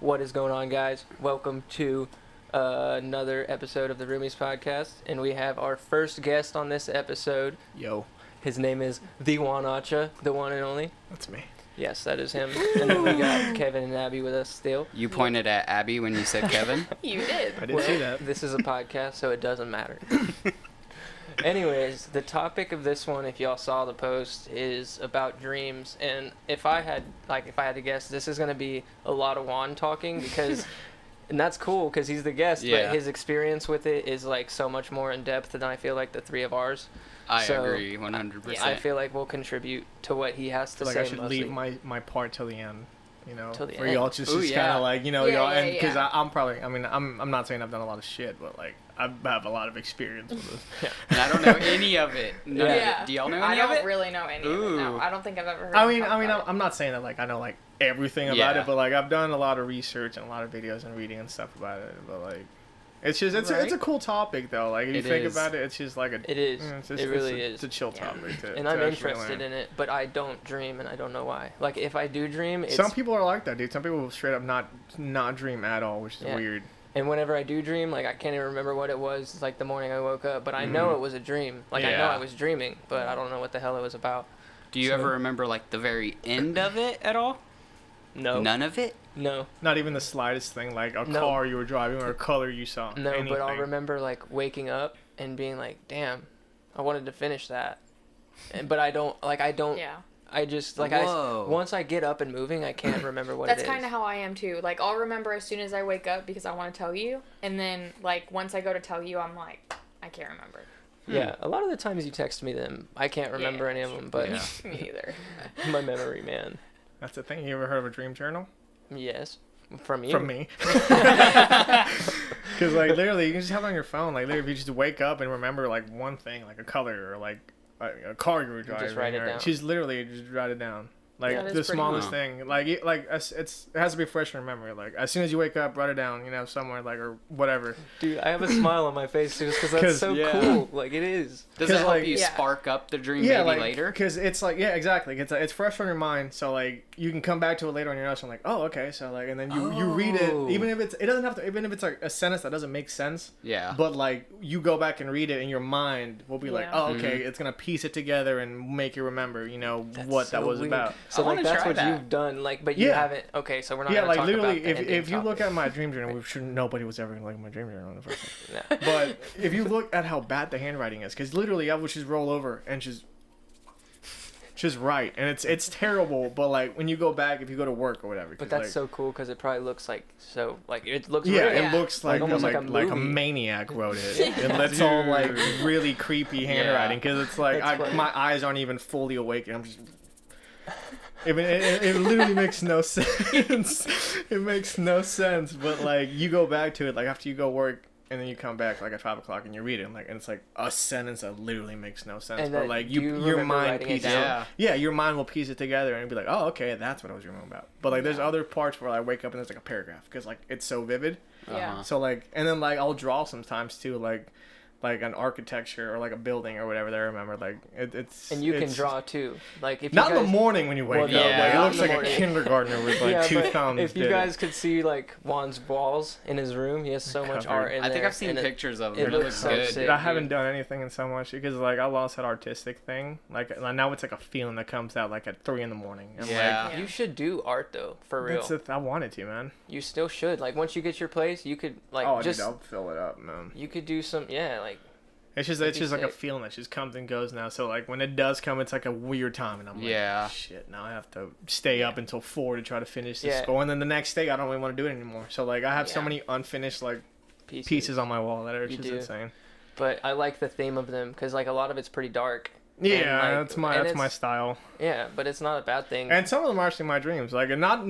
What is going on, guys? Welcome to uh, another episode of the Roomies podcast, and we have our first guest on this episode. Yo, His name is the Wanacha, the one and only. that's me. Yes, that is him. and then we got Kevin and Abby with us still. You pointed at Abby when you said Kevin. You did. I didn't see that. This is a podcast, so it doesn't matter. Anyways, the topic of this one, if y'all saw the post, is about dreams. And if I had, like, if I had to guess, this is gonna be a lot of Juan talking because, and that's cool because he's the guest. Yeah. But his experience with it is like so much more in depth than I feel like the three of ours. I So, agree 100%. I feel like we'll contribute to what he has to like say. I should mostly. leave my, my part till the end. You know, Till the for y'all just, Ooh, just yeah. kind of like you know Yeah, y'all, yeah, and because yeah. I'm probably I mean I'm I'm not saying I've done a lot of shit, but like I have a lot of experience with this. And I don't know any of it. None of Yeah. it. Do y'all know I any of don't really know any of it. No, Ooh. I don't think I've ever heard. I him mean talk I mean I'm, I'm not saying that like I know like everything about Yeah. it, but like I've done a lot of research and a lot of videos and reading and stuff about it, but like. It's just it's a, it's a cool topic though. Like if you It think is. about it, it's just like a It is. yeah, it's just, it really it's a, is. It's a chill Yeah. topic. To, and to I'm actually interested learn. in it, but I don't dream, and I don't know why. Like, if I do dream, it's Some people are like that, dude. Some people will straight up not not dream at all, which is Yeah. weird. And whenever I do dream, like I can't even remember what it was. Like the morning I woke up, but I know Mhm. it was a dream. Like I know I was dreaming, but I don't know what the hell it was about. Do you So- ever remember like the very end of it at all? No, None of it? no, Not even the slightest thing, like a No. car you were driving or a color you saw. no. But I'll remember like waking up and being like, "Damn, I wanted to finish that," and, but I don't. Like I don't. Yeah, I just like Whoa. I once I get up and moving, I can't remember what that's kind of how I am too. Like I'll remember as soon as I wake up because I want to tell you, and then like once I go to tell you, I'm like, I can't remember. Hmm. Yeah, a lot of the times you text me them, I can't remember Yeah, any of them, but Yeah. Me either. my memory, man. That's the thing. You ever heard of a dream journal? Yes, from you. From me. Because like literally, you can just have it on your phone. Like literally, if you just wake up and remember like one thing, like a color or like a, car you were driving, write it down. She's literally just write it down. Like That is the smallest cool. thing, like it, like it's, it's it has to be fresh in your memory. Like as soon as you wake up, write it down. You know, somewhere like or whatever. Dude, I have a smile on my face just because that's 'Cause- so yeah. cool. Like it is. Does it 'Cause, help like- you Yeah. spark up the dream yeah, maybe like, later? Because it's like, yeah, exactly. It's it's fresh on your mind, so like you can come back to it later on your notes and like, oh, okay, so like, and then you you read it, Oh. even if it's it doesn't have to, even if it's like a sentence that doesn't make sense, Yeah. but like you go back and read it, and your mind will be like, oh, okay, Mhm. it's gonna piece it together and make you remember, you know, That's what so that was weird. about. So I like that's try what that. you've done. Like, but you Yeah. haven't. Okay, so we're not. Yeah, gonna like talk literally, about the if, if you look at my dream journal, we sure nobody was ever gonna look at my dream journal in the first place. Yeah. But if you look at how bad the handwriting is, because literally I would just roll over and just just write, and it's it's terrible. But like when you go back, if you go to work or whatever. But that's like, so cool because it probably looks like so like it looks. yeah, real. it Yeah. looks like Like, like, like a like a maniac wrote it. and that's all like really creepy handwriting because it's like I, my eyes aren't even fully awake, and I'm just. It, it, it literally makes no sense. it makes no sense, but like you go back to it, like after you go work, and then you come back like at five o'clock and you read it, and like and it's like a sentence that literally makes no sense. And but like you, you your mind writing it pieces, down? yeah, your mind will piece it together and be like, oh, okay, that's what I was dreaming about. But like, there's other parts where I wake up and there's like a paragraph because like it's so vivid. Yeah. Uh-huh. So like, and then like I'll draw sometimes too, like like an architecture or like a building or whatever that I remember. Like it, it's And you can draw too. Like if Not you in guys, the morning when you wake Well, up. no, like, it looks like morning. a kindergartner with like yeah, two thumbs. if you did it. guys could see like Juan's walls in his room, he has so much art in I there. think I've seen and it- pictures of it it. It looks looks so good. sick. I haven't dude. done anything in so much because like I lost that artistic thing. Like like, now it's like a feeling that comes out like at three in the morning. And, Yeah. Like, You should do art though, for real. that's th- I wanted to, man. you still should. Like once you get your place, you could like oh, just dude, I'll fill it up, man. you could do some yeah like It's just it's just like a feeling that just comes and goes now. So like when it does come, it's like a weird time, and I'm like, Yeah. shit. Now I have to stay up until four to try to finish this Yeah. score, and then the next day I don't really want to do it anymore. So like I have so many unfinished like pieces. pieces on my wall that are You just do. insane. But I like the theme of them because like a lot of it's pretty dark. Yeah, like, that's my that's my style. Yeah, but it's not a bad thing. And some of them are actually my dreams. Like, and not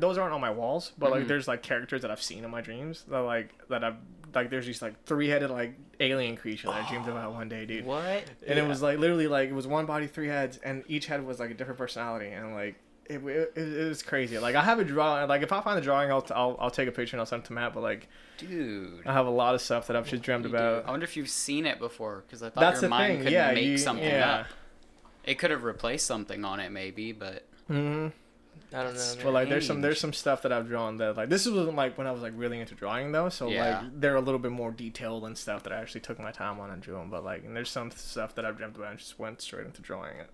those aren't on my walls, but like Mhm. there's like characters that I've seen in my dreams that like that I've like there's these like three headed like alien creature that I dreamed about one day, dude. what? And it was like literally like it was one body, three heads, and each head was like a different personality, and like it, it, it was crazy. Like I have a drawing. Like if I find the drawing, I'll, I'll I'll take a picture and I'll send it to Matt. But like Dude. I have a lot of stuff that I've just dreamed You do. about. I wonder if you've seen it before, because I thought That's your the mind thing. could Yeah, make you, something yeah. up. It could have replaced something on it, maybe, but hmm I don't That's know. But like, there's some there's some stuff that I've drawn that like this wasn't like when I was like really into drawing though. So Yeah. like they're a little bit more detailed and stuff that I actually took my time on and drew them. But like, and there's some stuff that I've dreamt about and just went straight into drawing it.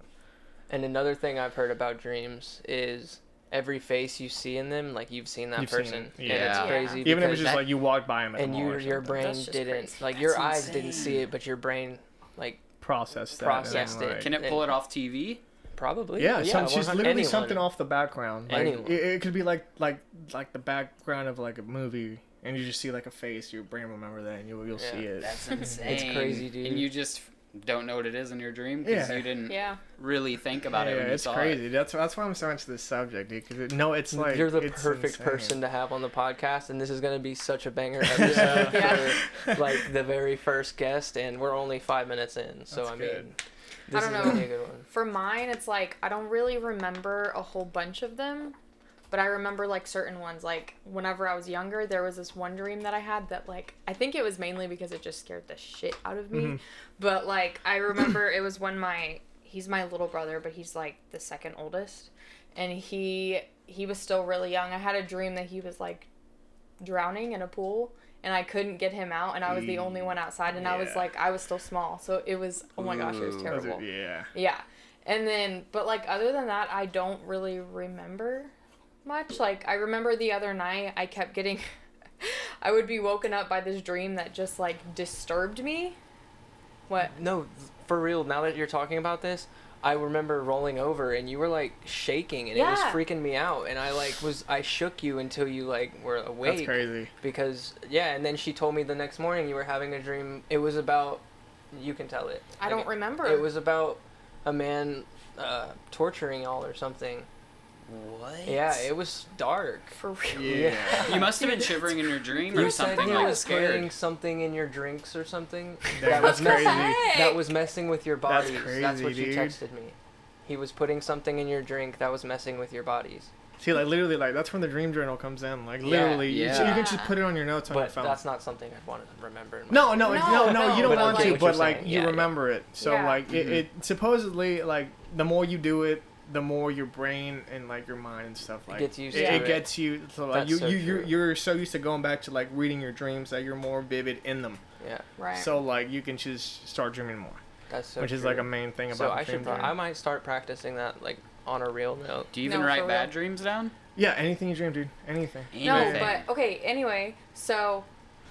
And another thing I've heard about dreams is every face you see in them, like you've seen that You've seen person. it, And yeah. it's Yeah. crazy. Even if because it's just that- like you walked by them at and the mall you, or your something. brain That's just didn't crazy. like That's your eyes didn't see it, but your brain like process that. Processed it. like- Can it pull it off TV? Probably Yeah, some, she's literally anyone. something off the background. Like, Anyone. It, it could be like like like the background of like a movie, and you just see like a face. Your brain will remember that, and you'll you'll see it. That's insane. It's crazy, dude. And you just don't know what it is in your dream because Yeah. you didn't Yeah. really think about yeah, it when you it's saw crazy. it. That's that's why I'm so into this subject, dude. Because it, no, it's like You're the it's perfect insane. person to have on the podcast, and this is gonna be such a banger episode Yeah. for like the very first guest, and we're only five minutes in, so That's I mean, good. This I don't know. gonna a good one. For mine, it's like I don't really remember a whole bunch of them, but I remember like certain ones. Like whenever I was younger, there was this one dream that I had that like I think it was mainly because it just scared the shit out of me. Mhm. But like I remember it was when my he's my little brother, but he's like the second oldest, and he he was still really young. I had a dream that he was like drowning in a pool. And I couldn't get him out, and I was the only mm. one outside, and I was like, I was still small, so it was, oh my gosh, it was Ooh. Those are- terrible. yeah. Yeah. And then, but like, other than that, I don't really remember much. Like, I remember the other night, I kept getting, I would be woken up by this dream that just like disturbed me. What? No, for real. Now that you're talking about this, I remember rolling over and you were like shaking and it was freaking me out. And I like was I shook you until you like were awake. That's crazy. Because yeah, and then she told me the next morning you were having a dream. It was about, you can tell it. I don't remember. It was about a man uh, torturing y'all or something. What? Yeah, it was dark. for real. Yeah. You must have been shivering in your dream or You said something. he like was scared. putting something in your drinks or something. That was messing- crazy. That was messing with your bodies. That's bodies. crazy, That's what dude. you texted me. He was putting something in your drink that was messing with your bodies. See, like literally, like that's when the dream journal comes in. Like Yeah, literally, you, you can just put it on your notes on your But phone. that's not something I'd want to remember. In my No, no, no, No, no, no, you don't but I want get to, but like saying. you Yeah, remember it. So Yeah. like it, Mhm. it supposedly like the more you do it, the more your brain and like your mind and stuff like it gets used it, to it it. gets you so like That's you so you you're, true. you're so used to going back to like reading your dreams that you're more vivid in them. Yeah, Right. So like you can just start dreaming more, that's so. which is like a main thing about So the I should. Pro- I might start practicing that like on a real note. Do you even No, write for bad real. dreams down? Yeah, anything you dream, dude. Anything. no, but okay. Anyway, so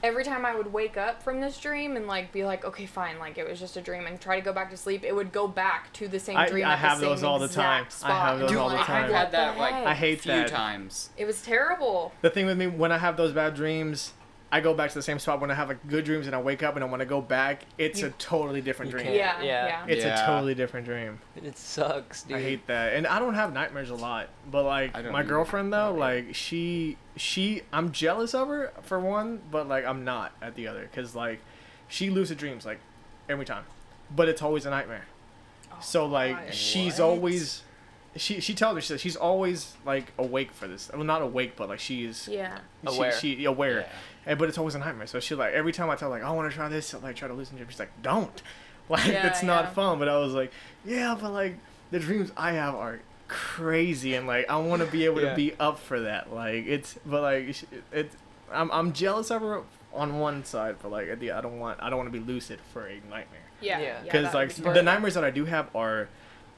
every time I would wake up from this dream and like be like, okay, fine, like it was just a dream, and try to go back to sleep, it would go back to the same I- dream. I at have the those same all the time. exact I have spot. those Dude, all the I've time. had that like I hate few that. times. It was terrible. The thing with me when I have those bad dreams, I go back to the same spot. When I have like good dreams and I wake up and I want to go back, it's You- a totally different dream. Yeah, Yeah. yeah. It's Yeah. a totally different dream. It sucks, dude. I hate that, and I don't have nightmares a lot. But like my girlfriend though, Not like she she I'm jealous of her for one, but like I'm not at the other because like she lucid dreams like every time, but it's always a nightmare. Oh, so like God. she's What? always. She, she tells me she says she's always like awake for this. Well, not awake, but like she's Yeah. she- Aware. She, aware. Yeah. And, but it's always a nightmare. So she like every time I tell her, like I want to try this, like try to listen to her. She's like, don't. Like Yeah, it's not yeah. fun. But I was like, yeah, but like the dreams I have are crazy, and like I want to be able Yeah. to be up for that. Like it's, but like it's it, I'm I'm jealous of her on one side, but like at the I don't want I don't want to be lucid for a nightmare Yeah. Yeah. yeah because like be the nightmares that I do have are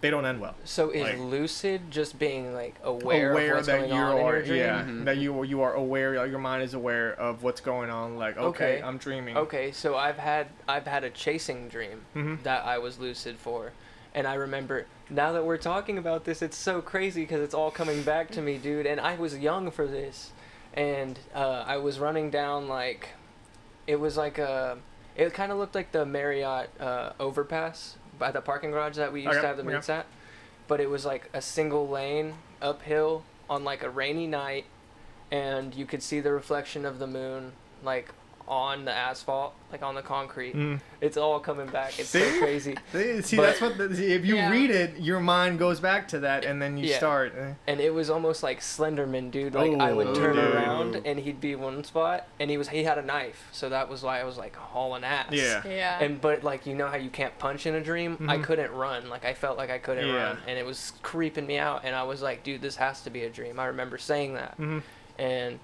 they don't end well. So is Like- lucid just being like aware, of what's that going you on in are your dream? yeah Mhm. that you you are aware like, your mind is aware of what's going on like okay, Okay. I'm dreaming Okay, so I've had I've had a chasing dream Mhm. that I was lucid for, and I remember now that we're talking about this, it's so crazy because it's all coming back to me, dude. And I was young for this, and uh, I was running down like, it was like a, it kind of looked like the Marriott uh, overpass by the parking garage that we used Okay, to have the yeah. at, but it was like a single lane uphill on like a rainy night, and you could see the reflection of the moon like on the asphalt, like on the concrete. Mm. It's all coming back. It's See? so crazy. See, see, But- that's what. The, see, if you Yeah. read it, your mind goes back to that, and then you Yeah. start. eh. And it was almost like Slenderman, dude. Like I would Oh, turn dude. around and he'd be one spot, and he was he had a knife, so that was why I was like hauling ass. Yeah. Yeah. And but like you know how you can't punch in a dream, I Mhm. couldn't run. Like I felt like I couldn't Yeah. run, and it was creeping me out. And I was like, dude, this has to be a dream. I remember saying that, Mhm. and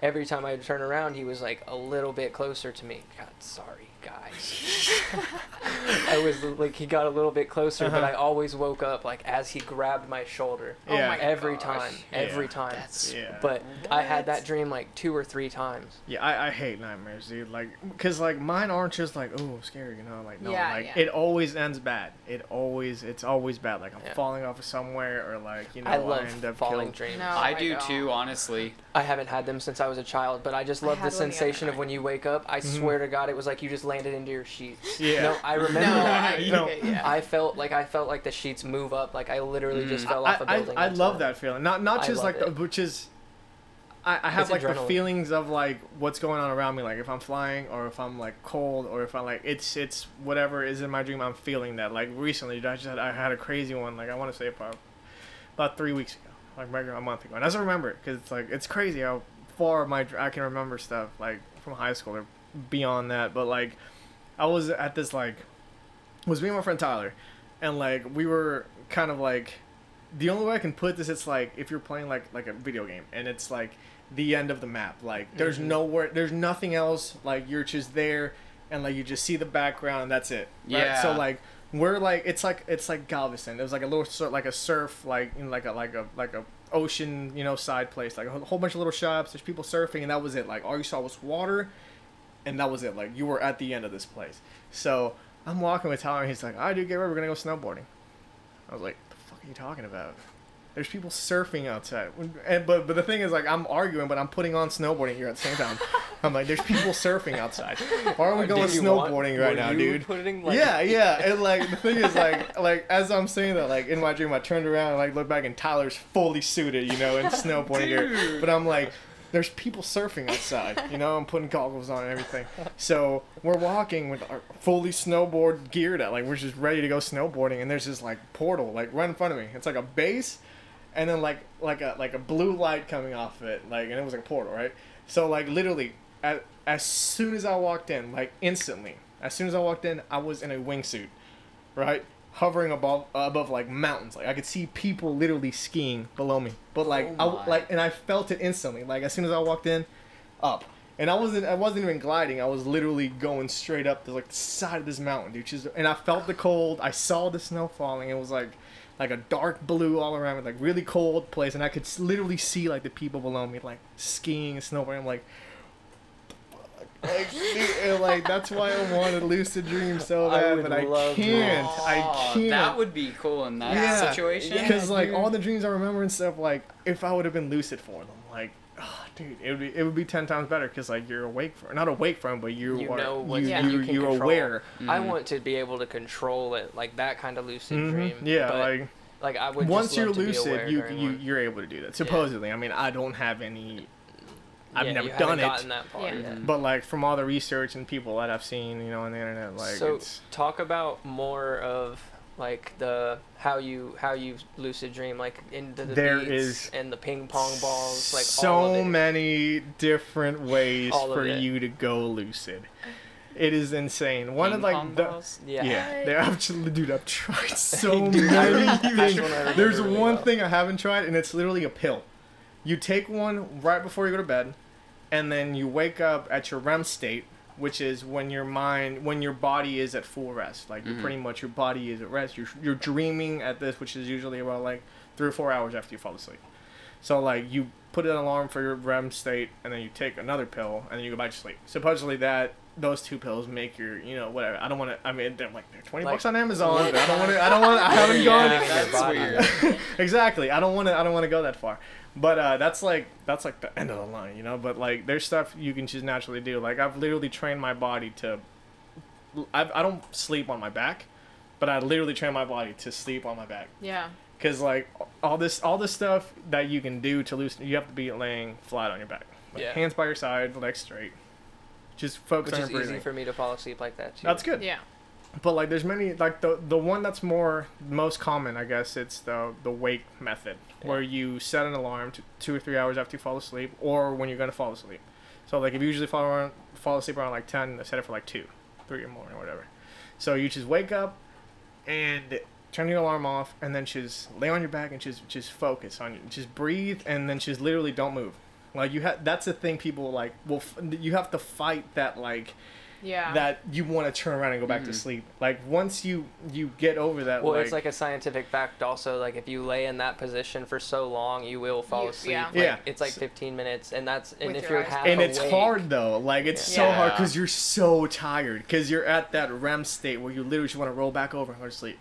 every time I'd turn around, he was like a little bit closer to me. God, sorry, guys. I was like, he got a little bit closer, but Uh-huh. I always woke up like as he grabbed my shoulder. Oh Yeah. my every gosh. time, every Yeah. time. That's Yeah. But I had that dream like two or three times. Yeah, I, I hate nightmares, dude. Like, cause like mine aren't just like oh scary, you know. Like no, Yeah, like yeah. it always ends bad. It always, it's always bad. Like I'm Yeah. falling off of somewhere, or like you know, I love end up falling killed. dreams. No. I I do don't. too, honestly. I haven't had them since I was a child, but I just I love the had the sensation of when you wake up. I Mhm. swear to God, it was like you just landed into your sheets. Yeah. No, I remember No, that. I, No. okay, yeah. I felt like I felt like the sheets move up. Like I literally just Mm. fell I, off a building. I That's love that feeling. Not not just like the, which is. I, I have It's like the feelings of like what's going on around me, like if I'm flying or if I'm like cold or if I'm like it's it's whatever is in my dream. I'm feeling that. Like recently, I just had, I had a crazy one. Like I want to say about about three weeks ago, like maybe a month ago, and I just remember it because it's like it's crazy how far my I can remember stuff like from high school or beyond that. But like I was at this like was me and my friend Tyler, and like we were kind of like the only way I can put this it's like if you're playing like like a video game and it's like the end of the map like there's Mhm. nowhere there's nothing else like you're just there and like you just see the background and that's it right? so like we're like it's like it's like Galveston there's like a little like a surf like you know, like a like a like a ocean you know side place like a whole- whole bunch of little shops there's people surfing and that was it like all you saw was water and that was it like you were at the end of this place so I'm walking with Tyler and he's like I do get ready we're gonna go snowboarding I was like, "The fuck are you talking about?" There's people surfing outside, and but but the thing is, like, I'm arguing, but I'm putting on snowboarding here at the same time. I'm like, "There's people surfing outside. Why are we Did going you want- snowboarding were right now, you dude?" Putting, like, yeah, yeah, and like the thing is, like, like as I'm saying that, like in my dream, I turned around and like looked back, and Tyler's fully suited, you know, in snowboarding gear. Dude. But I'm like, there's people surfing outside, you know. I'm putting goggles on and everything. So we're walking with our fully snowboard geared out, like we're just ready to go snowboarding, and there's this like portal like right in front of me. It's like a base, and then like like a like a blue light coming off of it, like and it was like a portal, right? So like literally, as, as soon as I walked in, like instantly, as soon as I walked in, I was in a wingsuit, right? Hovering above above like mountains, like I could see people literally skiing below me. But like Oh I like, and I felt it instantly. Like as soon as I walked in, up, and I wasn't I wasn't even gliding. I was literally going straight up the like the side of this mountain, dude. Just, and I felt the cold. I saw the snow falling. It was like like a dark blue all around me, like really cold place, and I could literally see like the people below me, like skiing and snowboarding. I'm like, like, and, like that's why I wanted lucid dreams so bad, would but I love to. can't. I can't. That would be cool in that Yeah. situation. Yeah. because like dude. all the dreams I remember and stuff, like if I would have been lucid for them, like, oh, dude, it would be it would be ten times better because like you're awake for not awake from, but you, You are know what you, Yeah. you, you can you're control. aware. I Mhm. want to be able to control it, like that kind of lucid Mhm. dream. Yeah, but, like like I would. once just you're love to be lucid, you during you you're able to do that. Supposedly, I mean, I don't have any, I've Yeah, never you done it, gotten that far Yeah. yet. but like from all the research and people that I've seen, you know, on the internet, like so it's talk about more of like the how you how you lucid dream like into the There beats is and the ping pong balls like so all of it. many different ways for it. you to go lucid. It is insane. One of like pong the balls? yeah, Yeah, they actually, dude, I've tried so Dude, many things. that's one I remember There's really one well. thing I haven't tried, and it's literally a pill. You take one right before you go to bed, and then you wake up at your REM state, which is when your mind, when your body is at full rest. Like, you're Mhm. pretty much your body is at rest. You're, you're dreaming at this, which is usually about like three or four hours after you fall asleep. So, like, you put an alarm for your REM state, and then you take another pill, and then you go back to sleep. Supposedly, that those two pills make your, you know, whatever. I don't want to. I mean, they're like they're twenty Like, bucks on Amazon. what- but I don't want to. I don't want. I haven't gone. That's weird. exactly. I don't want to. I don't want to go that far. But uh, that's like that's like the end of the line, you know. But like, there's stuff you can just naturally do. Like I've literally trained my body to. I I don't sleep on my back, but I literally train my body to sleep on my back. Yeah. Cause like all this all this stuff that you can do to loosen, you have to be laying flat on your back. Like, Yeah. Hands by your side, legs straight. Just focus Which on is breathing. easy for me to fall asleep like that too. That's good. Yeah. But like, there's many like the the one that's more most common, I guess, it's the the wake method, where you set an alarm to two or three hours after you fall asleep, or when you're gonna fall asleep. So like, if you usually fall around, fall asleep around like ten, I set it for like two, three or more or whatever. So you just wake up and turn your alarm off, and then just lay on your back and just just focus on you, just breathe, and then just literally don't move. Like you have, that's the thing people like. Well, f- you have to fight that like Yeah. that you want to turn around and go back to Mhm. sleep. Like once you you get over that, Well, like, it's like a scientific fact also. Like if you lay in that position for so long, you will fall You- asleep. yeah. Like, Yeah. It's like 15 minutes, and that's and With if your you're eyes half and it's hard though. Like it's so Yeah. hard because you're so tired because you're at that REM state where you literally just want to roll back over and go to sleep.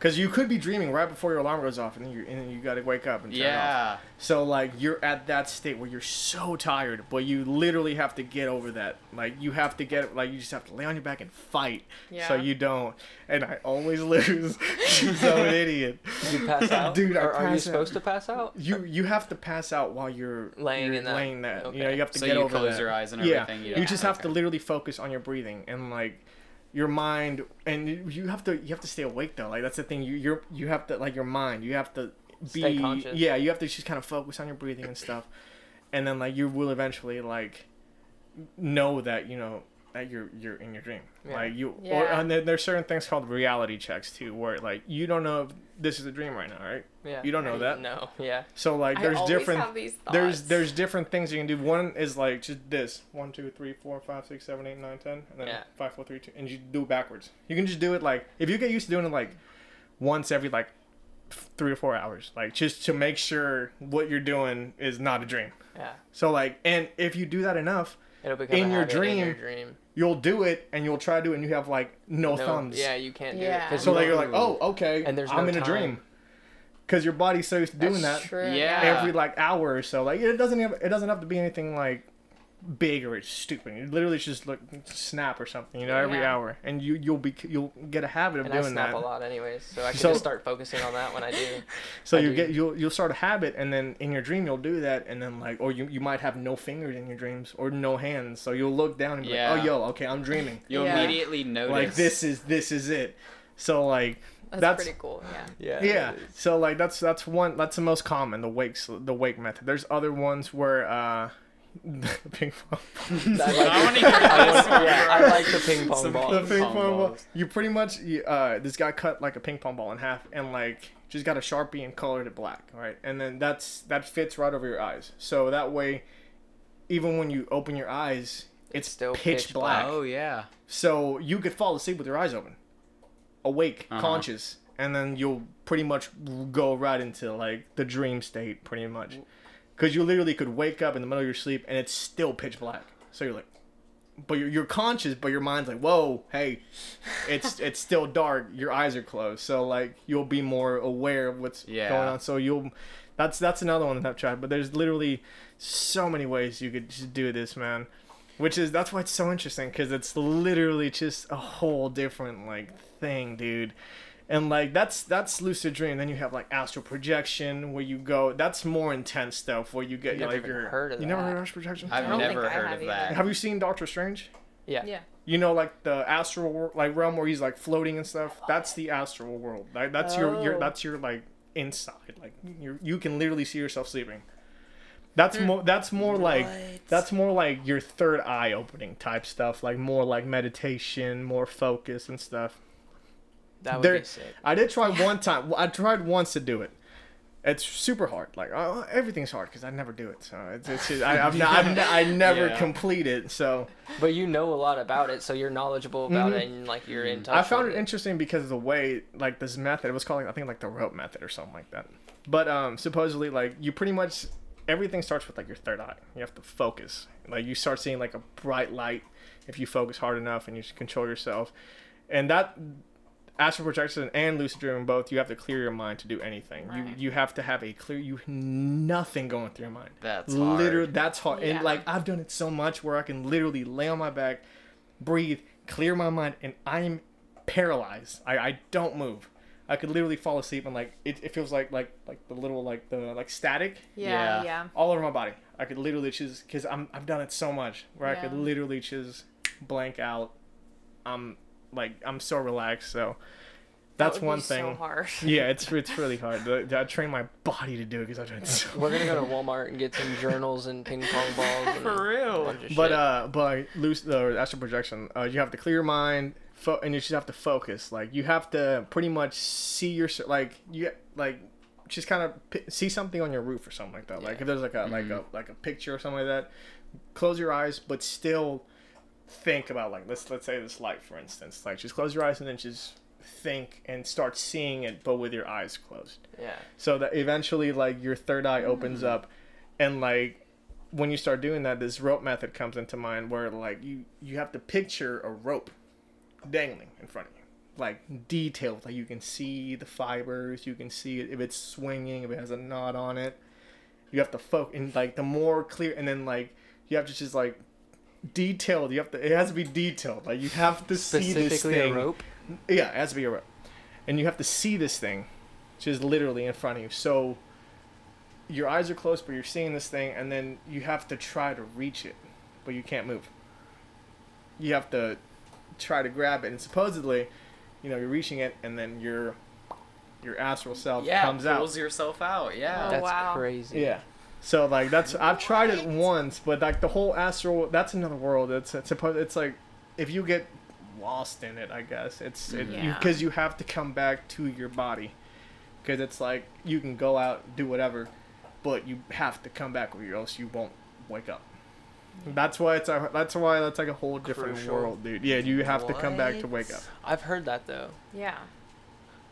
Because you could be dreaming right before your alarm goes off, and then you and then you got to wake up and turn it off. Yeah. So like you're at that state where you're so tired, but you literally have to get over that. Like you have to get like you just have to lay on your back and fight, Yeah. so you don't. And I always lose. so I'm an idiot. You pass out, Dude, I or are you out. supposed to pass out? You you have to pass out while you're Laying you're in that. Laying that. You Okay. know, you have to So get you over close that. your eyes and yeah. everything, you You don't- just have to literally focus on your breathing and like your mind and you- have to you have to stay awake though. Like that's the thing. You you're you have to like your mind. You have to be Stay conscious. yeah. You have to just kind of focus on your breathing and stuff, and then like you will eventually like know that you know that you're you're in your dream. Yeah. Like you or Yeah. and there, there's certain things called reality checks too, where like you don't know if this is a dream right now, right? Yeah. You don't know that? No. Yeah. So like there's always different have these there's there's different things you can do. One is like just this one, two, three, four, five, six, seven, eight, nine, ten, and then Yeah. five, four, three, two, and you do it backwards. You can just do it like if you get used to doing it like once every like three or four hours, like just to make sure what you're doing is not a dream. Yeah. So like, and if you do that enough, It'll become In a your habit in your dream, dream. you'll do it and you'll try to do it and you have like no, No, thumbs. Yeah, you can't do Yeah. it. 'cause So you like you're like, oh, okay, And there's I'm no in a dream. Because your body's so used to doing That's that True. Yeah. every like hour or so. Like it doesn't have it doesn't have to be anything like big or it's stupid. You literally just like snap or something, you know, every Yeah. hour, and you you'll be you'll get a habit of And I doing snap that. a lot anyways, so I can So- just start focusing on that when I do. So I you do. get you'll you'll start a habit, and then in your dream you'll do that, and then like or you you might have no fingers in your dreams or no hands, so you'll look down and be Yeah. like, oh yo, okay, I'm dreaming. You'll Yeah. immediately notice. Like this is this is it. So like That's, That's- pretty cool. Yeah. Yeah. yeah so like that's that's one that's the most common the wakes the wake method there's other ones where uh the ping pong I like, I wanna I this yeah. I like the ping pong Some ball. the ping ping pong pong ball balls. you pretty much you, uh this guy cut like a ping pong ball in half and like just got a sharpie and colored it black right and then that's that fits right over your eyes so that way even when you open your eyes it's, It's still pitch, pitch black Oh yeah. so you could fall asleep with your eyes open awake Uh-huh. conscious and then you'll pretty much go right into like the dream state pretty much because you literally could wake up in the middle of your sleep and it's still pitch black. So you're like but you're, you're conscious but your mind's like whoa hey it's it's still dark. Your eyes are closed. So like you'll be more aware of what's Yeah. going on. So you'll that's that's another one that i've tried but there's literally so many ways you could just do this man. Which is that's why it's so interesting because it's literally just a whole different like thing dude and like that's that's lucid dream. Then you have like astral projection where you go. That's more intense stuff where you get Never like even your heard of you never heard of astral projection? I've don't never think heard have of either. that. have you seen doctor strange? Yeah. Yeah. you know like the astral like realm where he's like floating and stuff? That's the astral world. Like that's your your Oh. that's your like inside. Like you you can literally see yourself sleeping. That's more that's more like that's more like your third eye opening type stuff. Like more like meditation more focus and stuff That would There- be sick. i did try one time i tried once to do it it's super hard like uh, everything's hard because i never do it so it's, it's just, I, I've, not, ne- I never Yeah. complete it so But you know a lot about it, so you're knowledgeable about it, and like you're in touch. Mm-hmm. I found with it interesting because of the way like this method it was called I think like the rope method or something like that. But um supposedly like you pretty much everything starts with like your third eye. You have to focus. Like you start seeing like a bright light if you focus hard enough and you control yourself. And that astral projection and lucid dreaming both you have to clear your mind to do anything. Right. You you have to have a clear you nothing going through your mind. That's hard. Literally, that's hard. Yeah. And like I've done it so much where I can literally lay on my back, breathe, clear my mind, and I'm paralyzed. I, I don't move. I could literally fall asleep and like it, it feels like like like the little like the like static Yeah. Yeah. Yeah. all over my body. I could literally just because I'm I've done it so much where I could literally just blank out. I'm like I'm so relaxed. So That that's would be one thing. So hard. yeah, it's it's really hard. I, I train my body to do it because I've done so. We're gonna go to Walmart and get some journals and ping pong balls. And For real. bunch of But shit. uh, but loose the astral projection. Uh, you have to clear your mind, fo- and you just have to focus. Like you have to pretty much see your like you like just kind of p- see something on your roof or something like that. Like if there's like a like a like a picture or something like that, close your eyes, but still think about like let's let's say this light for instance. Like just close your eyes and then just think and start seeing it, but with your eyes closed yeah. so that eventually like your third eye opens up and like when you start doing that this rope method comes into mind where like you you have to picture a rope dangling in front of you like detailed like you can see the fibers you can see it if it's swinging if it has a knot on it you have to focus and like the more clear and then like you have to just like detailed you have to it has to be detailed like you have to see this Specifically thing a rope. yeah, it has to be a rope. And you have to see this thing, which is literally in front of you. So your eyes are closed, but you're seeing this thing, and then you have to try to reach it, but you can't move. You have to try to grab it, and supposedly, you know, you're reaching it, and then your your astral self Yeah, comes out. pulls yourself out. Yeah. Oh, That's wow. crazy. Yeah. So like that's I've tried it once, but like the whole astral that's another world. It's it's supposed it's like if you get lost in it, I guess it's it, Yeah. because you have to come back to your body because it's like you can go out do whatever, but you have to come back or else you won't wake up. That's why it's a that's why that's like a whole different Crucial. world, dude. Yeah, you have to come back to wake up. I've heard that though. Yeah.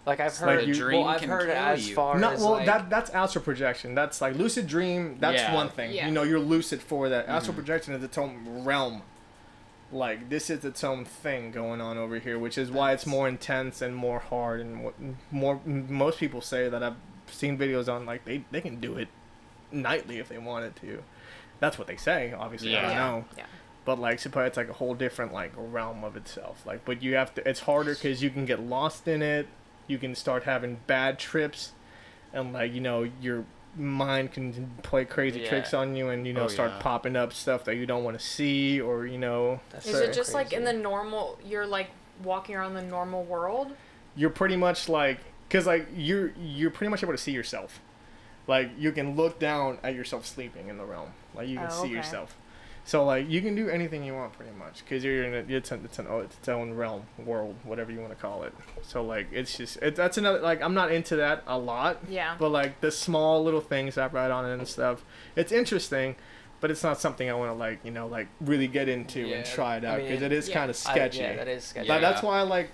Like I've heard. like you- a dream well, I've can heard kill as you. far No, as well, like, that that's astral projection. That's like lucid dream. That's Yeah. one thing. Yeah. You know, you're lucid for that. Astral Mhm. projection is its own realm. Like this is its own thing going on over here, which is why it's more intense and more hard and what more. Most people say that I've seen videos on like they they can do it nightly if they wanted to. That's what they say. Obviously, I don't Yeah. know Yeah. but like suppose it's like a whole different like realm of itself like but you have to it's harder because you can get lost in it you can start having bad trips and like you know your mind can play crazy Yeah. tricks on you and you know Oh, start yeah. popping up stuff that you don't want to see or you know that's Is so it just like in the normal? You're like walking around the normal world. you're pretty much like because like you're you're pretty much able to see yourself like you can look down at yourself sleeping in the realm like you can Oh, see okay. yourself so like you can do anything you want pretty much because you're in a, it's, an, it's, an, oh, it's its own realm world whatever you want to call it so like it's just it, that's another like i'm not into that a lot Yeah. but like the small little things i've read on it and stuff it's interesting but it's not something i want to like you know like really get into Yeah, and try it out because mean, it is yeah. kind of I- sketchy yeah, that is sketchy. Like, that's why i like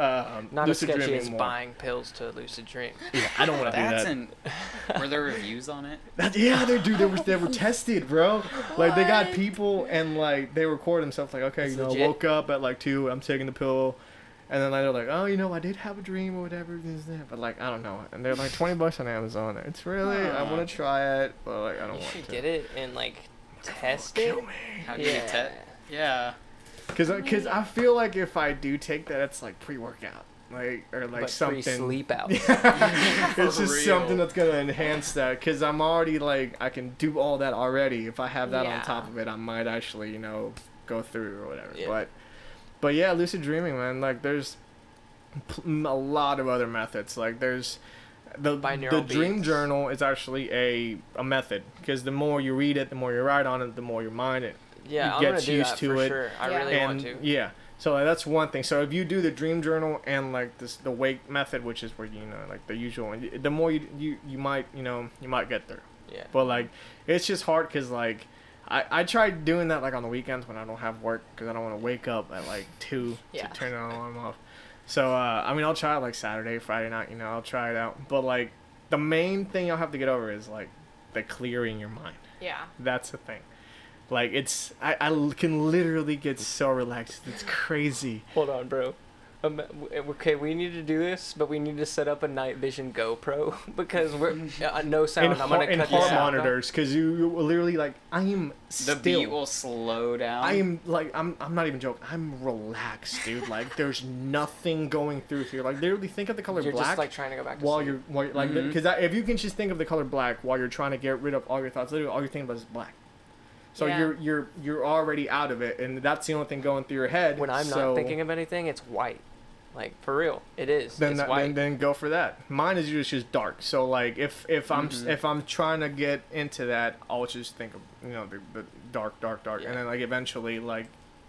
um, Not lucid as sketchy dreaming as more. buying pills to lucid dream. Yeah, I don't want to do that. an. Were there reviews on it? That- yeah, they do. They were they were tested, bro. Like they got people and like they record themselves like, okay, That's you know, legit. woke up at like two, I'm taking the pill, and then they're like, oh, you know, I did have a dream or whatever, this that. But like, I don't know. And they're like twenty bucks on Amazon. It's really, I want to try it, but like, I don't You want should to. get it and like test it. Kill me. How do you Yeah. te- Yeah. Cause, I- cause I feel like if I do take that, it's like pre-workout, like or like but something. sleep out. it's just real. something that's gonna enhance that because I'm already like I can do all that already. If I have that on top of it, I might actually you know go through or whatever. Yeah. But but yeah, lucid dreaming, man. Like there's a lot of other methods. Like there's the the dream beats. journal is actually a a method because the more you read it, the more you write on it, the more your mind it Yeah, You I'm get gonna do used that to for it, sure. I Yeah. really and want to. yeah so like, that's one thing so if you do the dream journal and like this the wake method which is where you know like the usual one the more you you, you might you know you might get there Yeah. but like it's just hard because like I, I tried doing that like on the weekends when I don't have work because I don't want to wake up at like two Yeah. to turn the alarm off. So uh, I mean I'll try it like Saturday, Friday night, you know I'll try it out. But like the main thing you'll have to get over is like the clearing your mind. Yeah. That's the thing. Like it's I, I can literally get so relaxed. It's crazy. Hold on, bro. Um, okay, we need to do this, but we need to set up a night vision GoPro because we're uh, no sound. in I'm gonna in cut heart this out. monitors because you, you literally like I am The still. beat will slow down. I am like I'm I'm not even joking. I'm relaxed, dude. Like there's nothing going through here. Like literally think of the color You're black just like trying to go back to while sleep. you're while you're, like because if you can just think of the color black while you're trying to get rid of all your thoughts, literally all you're thinking about is black. So Yeah. you're you're you're already out of it, and that's the only thing going through your head. When I'm so not thinking of anything, it's white. Like for real, it is. then, it's that, white. then then go for that. Mine is usually just dark. So like if if I'm Mm-hmm. if I'm trying to get into that, I'll just think of you know the, the dark dark dark, Yeah. and then like eventually like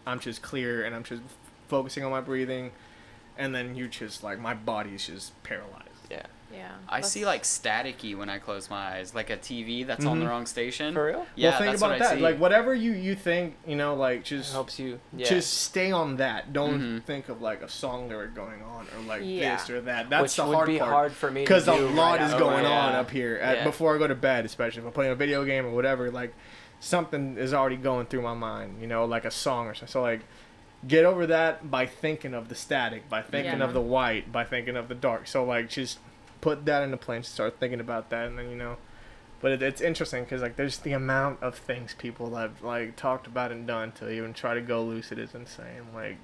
I'm just clear and I'm just focusing on my breathing, and then you just like my body's just paralyzed. Yeah. Yeah. I see like staticky when I close my eyes, like a TV that's on the Mhm. wrong station. For real? Yeah, well, think that's about what I that. see. Like whatever you you think, you know, like It just helps you. Yeah. just stay on that. Don't Mhm. think of like a song lyric going on or like Yeah. this or that. That's Which the would hard be part. hard for me because a lot right is out going of on it. up here at, Yeah. before I go to bed, especially if I'm playing a video game or whatever. Like something is already going through my mind, you know, like a song or something. So like, get over that by thinking of the static, by thinking Yeah. of the white, by thinking of the dark. So like, just put that into play and start thinking about that, and then you know. But it, it's interesting because like there's the amount of things people have like talked about and done to even try to go lucid is insane. Like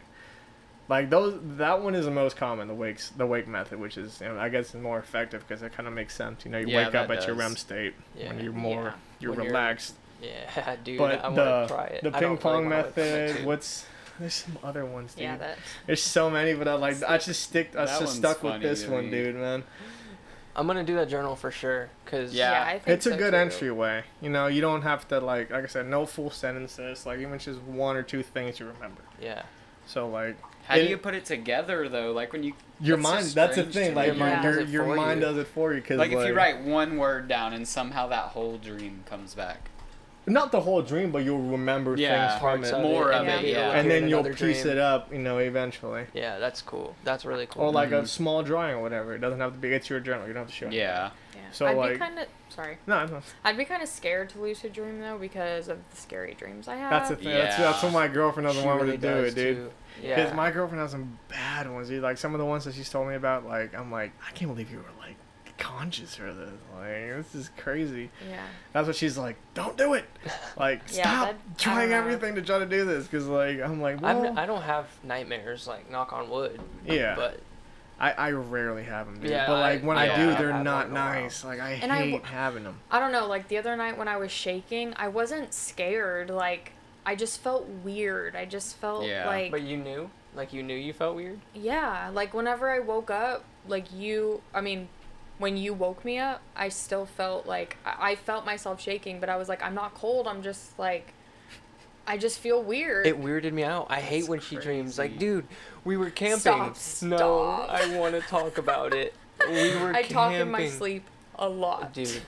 like those that one is the most common the wakes the wake method which is you know, i guess more effective because it kind of makes sense you know you Yeah, wake up that at your rem state Yeah. when you're more Yeah. you're When you're- relaxed Yeah, dude. but I want the to try it. the I don't ping pong really wanna wake up at method what's there's some other ones dude Yeah, that. there's so many but i like i just stick i That just one's stuck with this to one dude man I'm gonna do that journal for sure. Cause Yeah. I think it's a good too. entryway you know you don't have to like like i said no full sentences like even just one or two things you remember yeah. so like How do you put it together though? Like when you your That's so mind that's the thing like your, Your mind your, does it your for mind you. does it for you because like if you write one word down and somehow that whole dream comes back. Not the whole dream, but you'll remember Yeah, things from Parts it, of More it, of and it, yeah. and then you'll piece dream. it up, you know, eventually. Yeah, that's cool. That's really cool. Or like a Mhm. small drawing or whatever. It doesn't have to be. It's your journal. You don't have to show. it. Yeah. Yeah. So, I'd like- be kind of sorry. No, no. I'd be kind of scared to lucid dream though because of the scary dreams I have. That's the thing. That's, that's what my girlfriend doesn't She want me really to do it, dude. too. Because Yeah. my girlfriend has some bad ones, dude. Like some of the ones that she's told me about, like I'm like, I can't believe you were like conscious for this. Like this is crazy. Yeah. That's what she's like. Don't do it. Like Yeah, stop that- trying everything to try to do this. Because like I'm like, I'm, well, I don't have nightmares, like knock on wood. yeah. But I, I rarely have them, dude. Yeah, but like I- when I I, do, have they're had not one in a while. nice. Like I And I hate w- having them. I don't know. Like the other night when I was shaking, I wasn't scared. Like I just felt weird. I just felt Yeah. like but you knew, like you knew you felt weird. yeah. Like whenever I woke up, like you. I mean. When you woke me up, I still felt like I I felt myself shaking, but I was like, I'm not cold. I'm just like, I just feel weird. It weirded me out. I hate That's when she dreams. Like, dude, we were camping. Stop, No. I want to talk about it. We were I camping. talk in my sleep a lot. dude.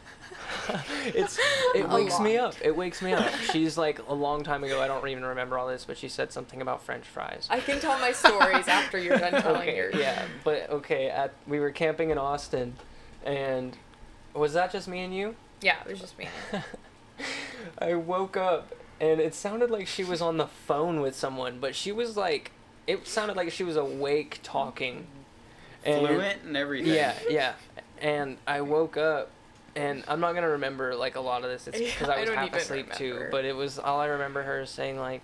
it's it A wakes me up. It wakes me up. She's like a long time ago. I don't even remember all this, but she said something about French fries. I can tell my stories after you're done telling okay, yours. yeah, but okay. At we were camping in Austin, and was that just me and you? Yeah, it was just me. I woke up and it sounded like she was on the phone with someone, but she was like, it sounded like she was awake talking. And- Fluent and everything. Yeah, yeah. And I woke up, and I'm not gonna remember like a lot of this. It's Yeah, because I I was don't half even asleep too. But it was all I remember her saying like,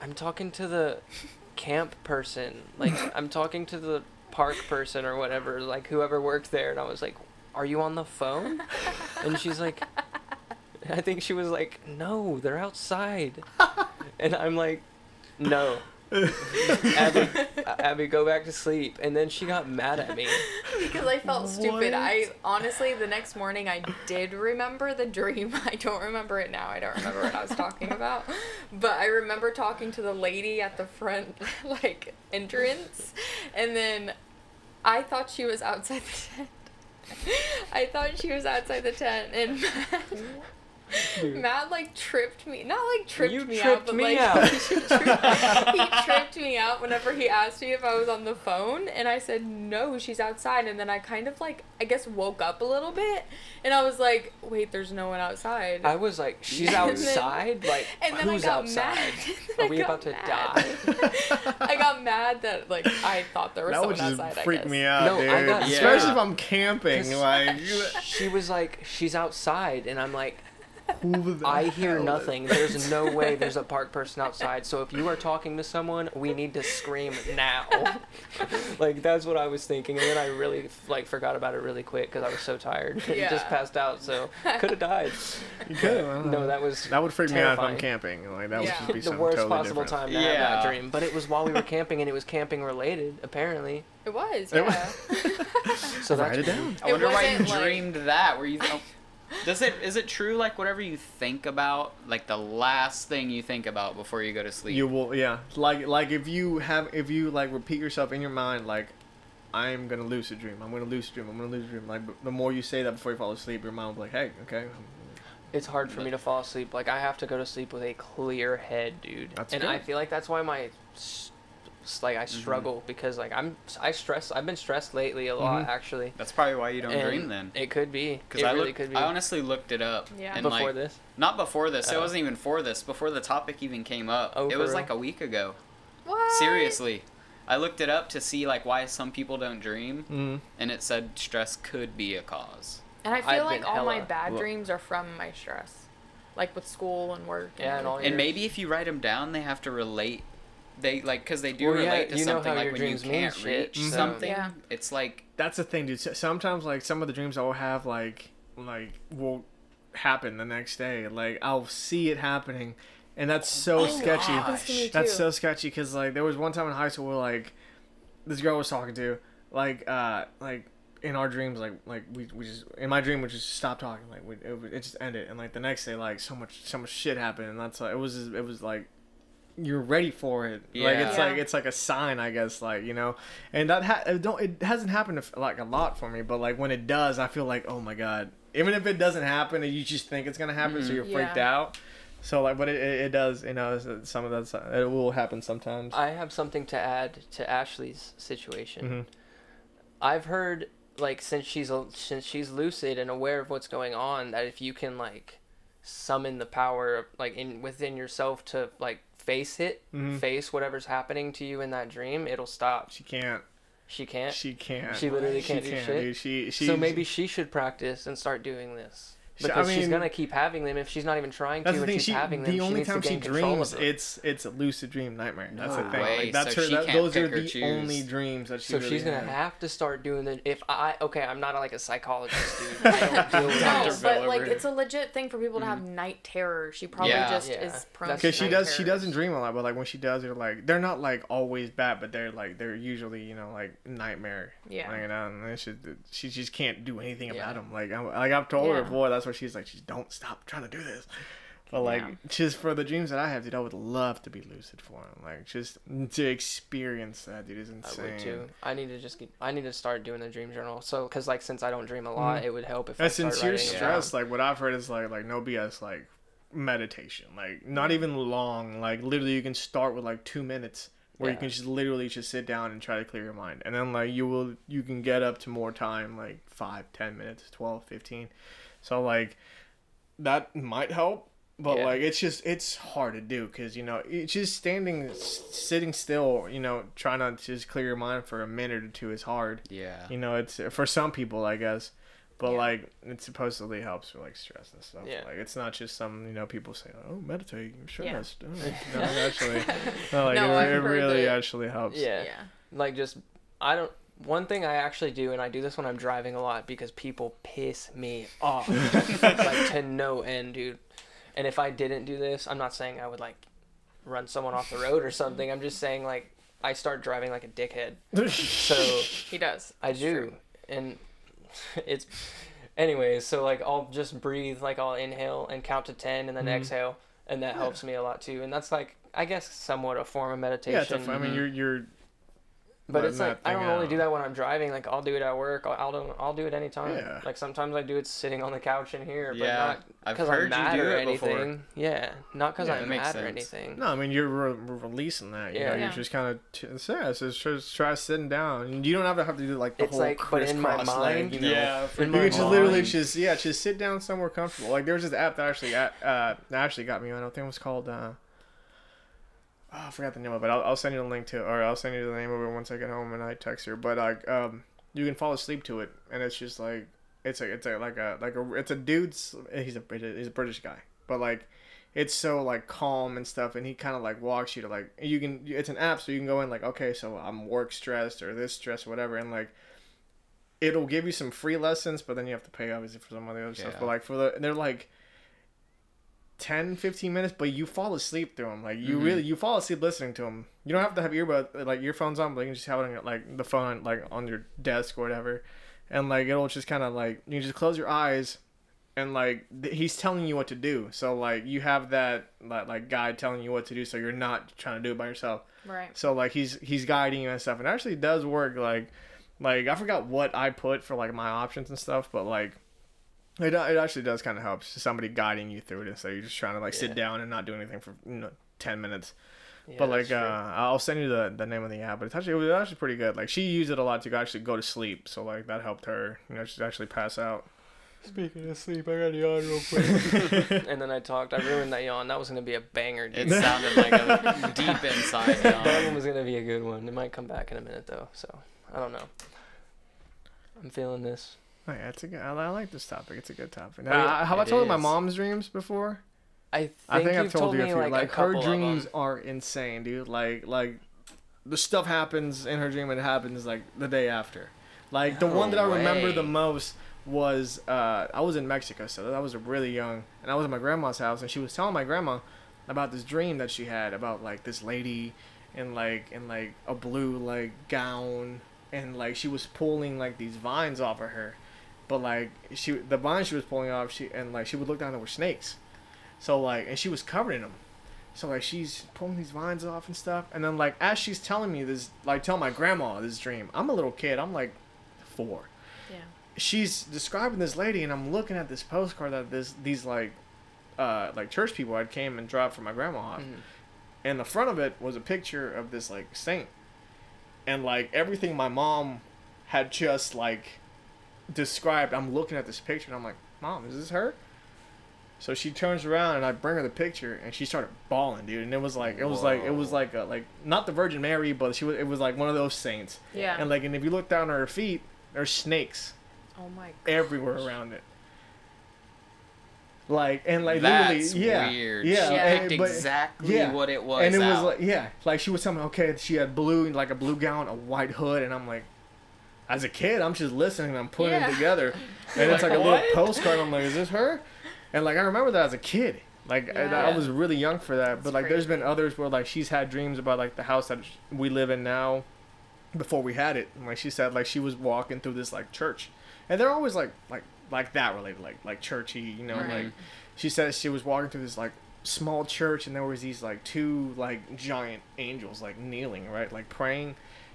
"I'm talking to the camp person. Like I'm talking to the park person or whatever. Like whoever worked there." And I was like, "Are you on the phone?" And she's like, I think she was like, "No, they're outside," and I'm like, "No." Abby, Abby, go back to sleep. And then she got mad at me. because I felt stupid. I honestly, the next morning, I did remember the dream. I don't remember it now. I don't remember what I was talking about. But I remember talking to the lady at the front, like, entrance. And then I thought she was outside the tent. I thought she was outside the tent, and Matt, Dude. Matt like tripped me. Not like tripped You me out, tripped but me like out. he, tripped, he tripped me out whenever he asked me if I was on the phone, and I said no, she's outside. And then I kind of like I guess woke up a little bit, and I was like, wait, there's no one outside. I was like, she's And then- outside? like, and then who's I got outside? mad. Are we got about to mad. die? I got mad that like I thought there was That would someone just outside. I freak guess. me out, No, dude. I got Especially if I'm camping. 'Cause Like, she was like, she's outside. And I'm like, Who the I hear hell is- nothing. There's no way there's a park person outside. So if you are talking to someone, we need to scream now. like that's what I was thinking, and then I really like forgot about it really quick because I was so tired and just passed out. So could have died. You could. No, that was That would freak me out if I'm camping. Like that would Yeah. just be the something worst totally possible different. time to have that Yeah. dream. But it was while we were camping, and it was camping related apparently. It was, It was- yeah. So Write that's it down. I wonder why you like- dreamed that. Were you? Oh, does it? Is it true? Like whatever you think about, like the last thing you think about before you go to sleep. You will, yeah. Like, like if you have, if you like repeat yourself in your mind, like, I'm gonna lucid dream. I'm gonna lucid dream. I'm gonna lucid dream. Like, the more you say that before you fall asleep, your mind will be like, hey, okay. it's hard for me to fall asleep. Like I have to go to sleep with a clear head, dude. That's and good. I feel like that's why my s- s- like I struggle because like I'm I stress. I've been stressed lately a lot Mhm. actually. That's probably why you don't And dream then. It could be. Because I really looked, could be. I honestly looked it up. Yeah. And Before like, this. Not before this. It Oh. wasn't even for this. Before the topic even came up. Oh, it was real? like a week ago. What? Seriously. I looked it up to see like why some people don't dream, Mm. and it said stress could be a cause. And I I've feel like been all my bad Well- dreams are from my stress. Like with school and work. Yeah, and all everything. And maybe if you write them down, they have to relate. They like because they do Well, yeah, relate to you know something how like your when you dreams mean can't shit, reach so- something. Yeah. It's like That's the thing, dude. Sometimes, like, some of the dreams I will have, like, like will happen the next day. Like, I'll see it happening, and that's so Oh, sketchy. that happens to me That's so sketchy because like there was one time in high school where like this girl was talking to like uh like in our dreams like like we, we just in my dream we just stopped talking like we it, it just ended and like the next day like so much so much shit happened and that's like it was it was like you're ready for it like it's Yeah. like it's like a sign i guess like you know and that ha- it don't it hasn't happened like a lot for me but like when it does i feel like oh my god even if it doesn't happen and you just think it's gonna happen so Mhm. you're freaked Yeah. out so like, but it, it, it does, you know, it's- some of that it will happen sometimes. I have something to add to Ashley's situation. Mhm. I've heard like since she's a, since she's lucid and aware of what's going on that if you can like summon the power like in within yourself to like face it, Mhm. face whatever's happening to you in that dream, it'll stop. She can't. She can't. She can't. She literally She can't do shit? Dude. She she. so maybe she should practice and start doing this She- I because she's gonna keep having them if she's not even trying to That's the and thing. she's She having them. the she only needs time to she gain control dreams, of them. it's it's a lucid dream nightmare. That's the ah, thing. way. Like, that's So her. That, those are the choose. only dreams that she. So really she's gonna has. have to start doing the. If I okay, I'm not like a psychologist, dude. I don't deal with No, but like it's a legit thing for people to have mm-hmm. night terror. She probably Yeah. just Yeah. is prone That's to Because she night does, she doesn't dream a lot, but like when she does, they're like they're not like always bad, but they're like they're usually you know like nightmare. Yeah. Like, you and it's just, she just can't do anything about them. Like I'm, like I've told her before, that's why she's like, just don't stop trying to do this. But like, Yeah. just for the dreams that I have, dude, I would love to be lucid for them. Like just to experience that, dude, is insane. I would too. I need to just get. I need to start doing the dream journal. So, cause like since I don't dream a lot, Mhm. it would help if That I start sincere writing it stress, like what I've heard is like like no BS, like meditation, like not even long, like literally you can start with like two minutes where you can just literally just sit down and try to clear your mind, and then like you will you can get up to more time, like five, ten minutes, 12, 15. So like that might help. But Yeah. like it's just it's hard to do because you know it's just standing, sitting still. You know, trying not to just clear your mind for a minute or two is hard yeah. you know it's for some people i guess but Yeah. like it supposedly helps with like stress and stuff Yeah. like it's not just some you know people say oh meditate you're Yeah. stressed oh. no, actually no, like No, it, it really that- actually helps Yeah. Yeah. Like just I don't. One thing I actually do, and I do this when I'm driving a lot because people piss me off, like to no end, dude. And if I didn't do this, I'm not saying I would like run someone off the road or something. I'm just saying like I start driving like a dickhead. So He does. I do, true. and it's. Anyways, so like I'll just breathe, like I'll inhale and count to ten, and then Mhm. exhale, and that Yeah. helps me a lot too. And that's like I guess somewhat a form of yeah meditation. it's a, i mean you're you're But letting it's like I don't only out. do that when I'm driving. Like I'll do it at work. I'll I'll do, I'll do it anytime. Yeah. Like sometimes I do it sitting on the couch in here, but Yeah, not I've because heard I'm you mad do or it before. anything. Yeah, not because Yeah, I'm that makes mad or sense. anything. no i mean you're re- re- releasing that You yeah. Know? You're just kind of t- yeah so just, just try sitting down you don't have to have to do like the It's whole like, but in my crisscross leg, mind- you know? yeah. In for You my could just literally just yeah, just sit down somewhere comfortable. Like there was this app that actually uh, uh actually got me on. I don't think it was called uh oh, I forgot the name of it. I'll, I'll send you the link to or I'll send you the name of it once I get home and I text her. But like um you can fall asleep to it and it's just like it's a it's a like a like a it's a dude's he's a British he's a British guy but like it's so like calm and stuff and he kind of like walks you to like you can it's an app so you can go in like okay so i'm work stressed or this stress or whatever and like it'll give you some free lessons but then you have to pay obviously for some of the other stuff but like for the they're like 10 15 minutes but you fall asleep through them like you Mhm. really you fall asleep listening to them you don't have to have earbud like earphones on but you can just have it on your, like the phone like on your desk or whatever. And like it'll just kind of like you just close your eyes and like th- he's telling you what to do. So like you have that, that like guide telling you what to do so you're not trying to do it by yourself. Right. so like he's he's guiding you and stuff. And it actually does work like like i forgot what i put for like my options and stuff but like it, it actually does kind of help somebody guiding you through it instead of you just trying to like sit down and not do anything for you know 10 minutes Yeah, but like uh i'll send you the, the name of the app but it's actually it was actually pretty good like she used it a lot to actually go to sleep so like that helped her you know she'd actually pass out Speaking of sleep, I got a yawn real quick. and then I talked. I ruined that yawn. That was gonna be a banger, It sounded like a deep inside yawn. that one was gonna be a good one. It might come back in a minute though, so I don't know. I'm feeling this. Oh, yeah, it's a good. I, I like this topic. It's a good topic. Yeah, Uh, have I told you my mom's dreams before? I think, I think I've told, you a few. like, Like, a her dreams are insane, dude. Like like the stuff happens in her dream and it happens like the day after. Like the No one that I remember the most was uh, I was in Mexico, so I was really young, and I was at my grandma's house, and she was telling my grandma about this dream that she had about like this lady in like in like a blue like gown, and like she was pulling like these vines off of her, but like she the vines she was pulling off, she and like she would look down there were snakes, so like and she was covered in them. So like she's pulling these vines off and stuff, and then like as she's telling me this, like tell my grandma this dream. I'm a little kid. I'm like four. Yeah. She's describing this lady, and I'm looking at this postcard that this these like, uh, like church people had came and dropped for my grandma off, Mhm. and the front of it was a picture of this like saint, and like everything my mom had just like described. I'm looking at this picture, and I'm like, Mom, is this her? So she turns around and I bring her the picture and she started bawling, dude. And it was like it was like it was like a, like not the Virgin Mary, but she was it was like one of those saints. Yeah. And like and if you look down at her feet, there's snakes oh my. everywhere around it. Like and like That's literally, yeah, weird. yeah, She and- picked but- exactly yeah. what it was. and it was like yeah, like she was telling me, okay, she had blue like a blue gown, a white hood, and I'm like, as a kid, I'm just listening, and I'm putting Yeah. it together, and it's like a little postcard. I'm like, is this her? And like I remember that as a kid. Like I, I was really young for that, but That's like there's been others where like she's had dreams about like the house that we live in now, before we had it. And, like she said, like she was walking through this like church, and they're always like like like that related, like like churchy, you know, Right. like she said she was walking through this like small church and there was these like two like giant angels like kneeling right like praying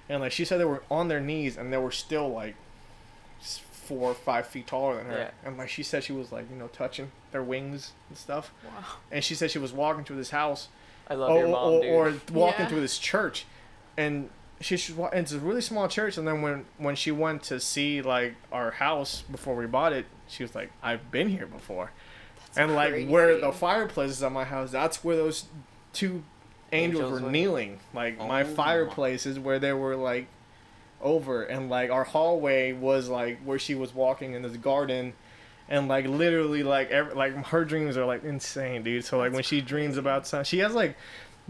and like she said they were on their knees and they were still like four or five feet taller than her Yeah. and like she said she was like you know touching their wings and stuff Wow. and she said she was walking through this house I love or, your mom, or, dude. or walking Yeah. through this church and she should and it's a really small church and then when when she went to see like our house before we bought it she was like i've been here before and like where the fireplace is at my house that's where those two angels, Angels were were- kneeling. Like my Oh. fireplace is where they were like over. And like our hallway was like where she was walking in this garden. And like literally like every, like her dreams are like insane dude. So like when she dreams about something she has like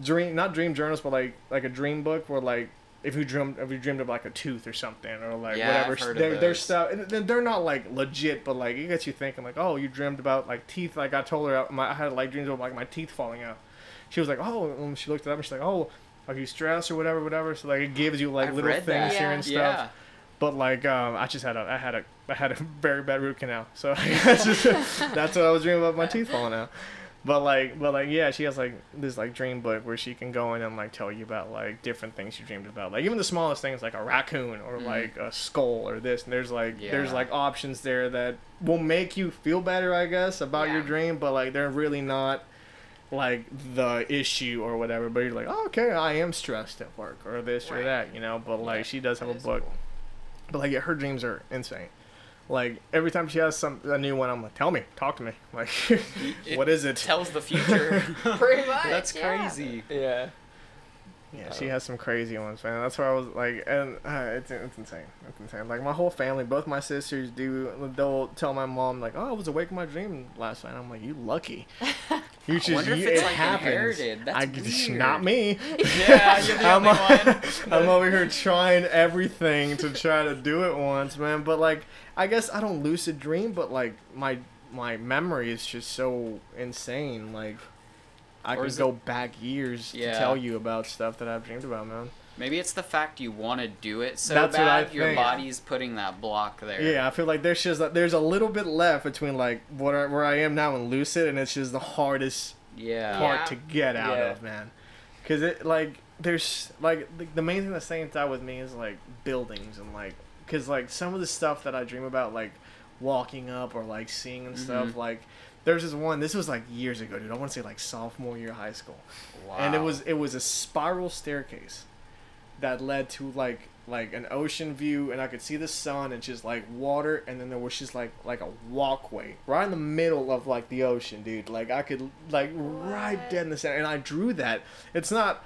dream not dream journals but like like a dream book where like if you dreamed if you dreamed of like a tooth or something or like Yeah, whatever of they're, stuff they're not like legit but like it gets you thinking like oh you dreamed about like teeth like i told her my, i had like dreams of like my teeth falling out she was like oh and she looked it up and she's like oh are you stressed or whatever whatever so like it gives you like I've little things that. here Yeah. and stuff Yeah. but like um, I just had a I had a I had a very bad root canal, so that's just that's what I was dreaming about my teeth falling out. But like, but like, yeah, she has like this like dream book where she can go in and like tell you about like different things you dreamed about, like even the smallest things like a raccoon or Mhm. like a skull or this. And there's like there's like options there that will make you feel better, I guess, about your dream, but like they're really not like the issue or whatever. But you're like, oh, okay, I am stressed at work or this or that, you know. But like, Yeah, she does have a book. cool. But like, yeah, her dreams are insane. Like every time she has some a new one, I'm like, tell me, talk to me. Like, what is it? Tells the future. Pretty much. That's yeah. crazy. Yeah. Yeah, she has some crazy ones, man. That's why I was like, and uh, it's it's insane. It's insane. Like my whole family, both my sisters do. They'll tell my mom like, "Oh, I was awake in my dream last night." I'm like, "You lucky. You just wonder if you, it's, it like, happens. I, not me. Yeah, you're the I'm, only one. I'm over here trying everything to try to do it once, man. But like, I guess I don't lucid dream, but like my my memory is just so insane. Like, I Or can is go back years Yeah. to tell you about stuff that I've dreamed about, man. Maybe it's the fact you want to do it so That's what I bad. Your think. body's putting that block there. Yeah, I feel like there's just there's a little bit left between like what I, where I am now and lucid, and it's just the hardest Yeah. part Yeah. to get out Yeah. of, man. Because it like there's like the, the main thing that stands out with me is like buildings and like because like some of the stuff that I dream about like walking up or like seeing and stuff Mhm. like there's this one this was like years ago dude I want to say like sophomore year of high school Wow. and it was it was a spiral staircase that led to like like an ocean view and I could see the sun and just like water and then there was just like like a walkway right in the middle of like the ocean dude. Like I could like right dead in the center and I drew that. It's not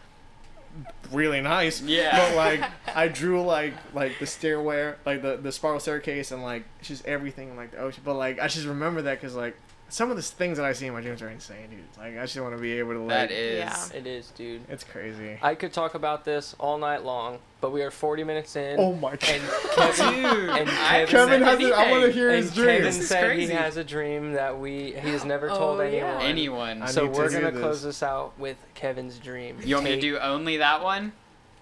really nice Yeah. but like I drew like like the stairway like the the spiral staircase and like just everything in like the ocean. But like I just remember that because like some of the things that I see in my dreams are insane dude like I just want to be able to like That is. Yeah. It is, dude. it's crazy I could talk about this all night long, but we are 40 minutes in. Oh my god. And Kevin, Dude, and I Kevin- Kevin has it. I want to hear and his Kevin dreams. is said crazy. he has a dream that we he has never Oh, told yeah. anyone. Anyone. So we're hear gonna this. close this out with Kevin's dream. You want me to do only that one?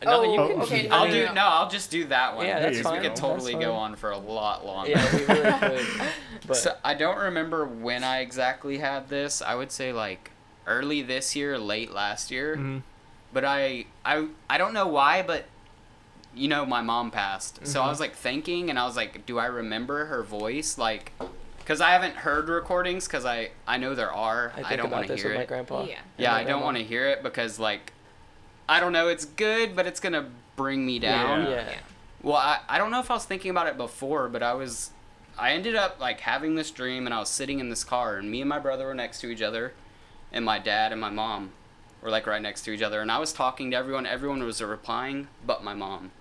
No, Oh, you can. okay, I I'll mean, do no. I'll just do that one. Yeah, that's fine. We could totally go on for a lot longer. Yeah, we really could. But So I don't remember when I exactly had this. I would say like early this year, late last year. Mhm. But I I I don't know why, but you know my mom passed. Hmm. So I Mhm. was like thinking and I was like, do I remember her voice like cuz I haven't heard recordings cuz I I know there are. I I, don't want to hear with my it. grandpa. Yeah. yeah, I don't want to hear it because like I don't know, it's good, but it's going to bring me down. Yeah. Yeah. Well, I, I don't know if I was thinking about it before, but I was I ended up like having this dream and I was sitting in this car and me and my brother were next to each other and my dad and my mom were like right next to each other and I was talking to everyone, everyone was replying but my mom.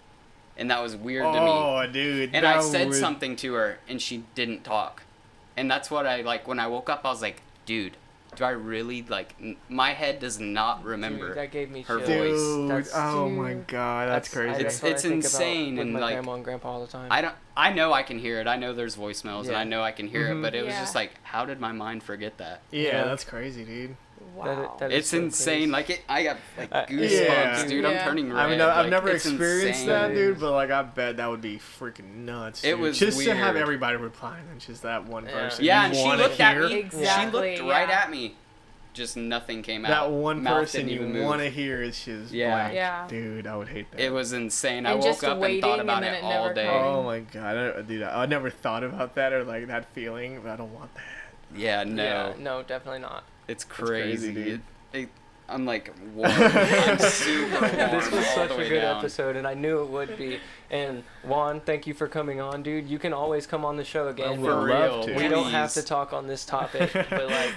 And that was weird to me. Oh, dude. And I said would- something to her and she didn't talk. And that's what I like when I woke up I was like, dude, do I really like n- my head does not remember. Dude, that gave me her chills. voice. Dude, That's- oh my god, that's, I- crazy. It's- that's it's insane and, my like, grandma and grandpa all the time. I don't. I know I can hear it. I know there's voicemails, and I know I can hear Mhm. it. But it was just like, how did my mind forget that? yeah, Yeah. that's crazy, dude. Wow. that is It's so insane. crazy. Like it, I got like Uh, goosebumps, Yeah. dude. I'm turning red. I mean, I've like, never experienced insane. that, dude, but like, I bet that would be freaking nuts. It was just to have everybody replying and just that one Yeah. person. Yeah, you and she wanna looked at me. Exactly, She looked right at me. Just nothing came out. That one Mouth person you want to hear is just Yeah. blank. Yeah. Dude, I would hate that. It was insane. I woke up and thought about then it it all day. coming. Oh my god, I, dude, I never thought about that or like that feeling, but I don't want that. Yeah, no, Yeah, no, definitely not. It's crazy, crazy. dude. It, it, I'm like, warm. I'm super warm. this was all such the a good down. episode, and I knew it would be. And Juan, thank you for coming on, dude. You can always come on the show again. I For would real. love to. we don't have to talk on this topic, but like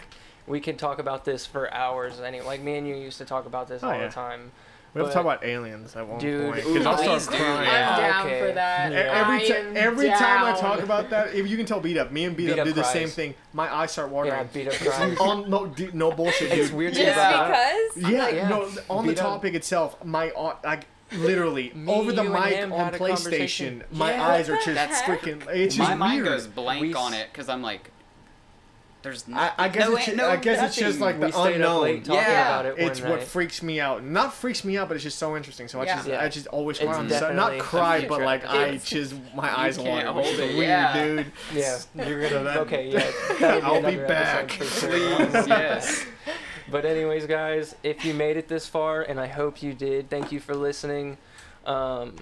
we can talk about this for hours. Anyway, like me and you used to talk about this Oh, all yeah. the time. We have to talk about aliens at one Dude, point Ooh, because I'll start please do. crying. Yeah. I'm down Okay. for that. Yeah. Every I ti- am every time I talk about that, if you can tell beat up, me and beat, Beat up Up do the same thing. My eyes start watering. Yeah, beat up cries. on no dude, no bullshit, dude. It's weird to Just bring that up. because? Yeah, Like, Yeah. no, on the Beat up. topic itself, my uh, like literally Me, over the mic on PlayStation, my Yeah. eyes are just heck? freaking. It's just My mind weird. goes blank We on it because I'm like, there's I, I guess no, it's, no, I guess it's just like the we stayed unknown. talking Yeah. about it one it's night. what freaks me out. Not freaks me out, but it's just so interesting. So I Yeah. just, Yeah. I just always It's cry on the side. Not cry, but like I just my You eyes can't water, hold it, weird, yeah. dude. Yeah, you're gonna. So that- okay, yeah. I'll be back. sure. Please, yes. But anyways, guys, if you made it this far, and I hope you did, thank you for listening. Um,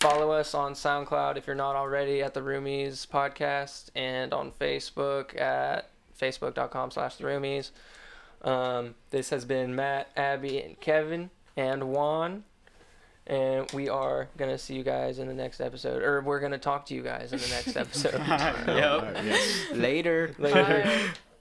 follow us on SoundCloud if you're not already at the Roomies podcast, and on Facebook at facebook.com slash the Roomies. Um, this has been Matt, Abby, and Kevin, and Juan. And we are gonna see you guys in the next episode, or we're gonna talk to you guys in the next episode. Yep. Later. Later. Bye.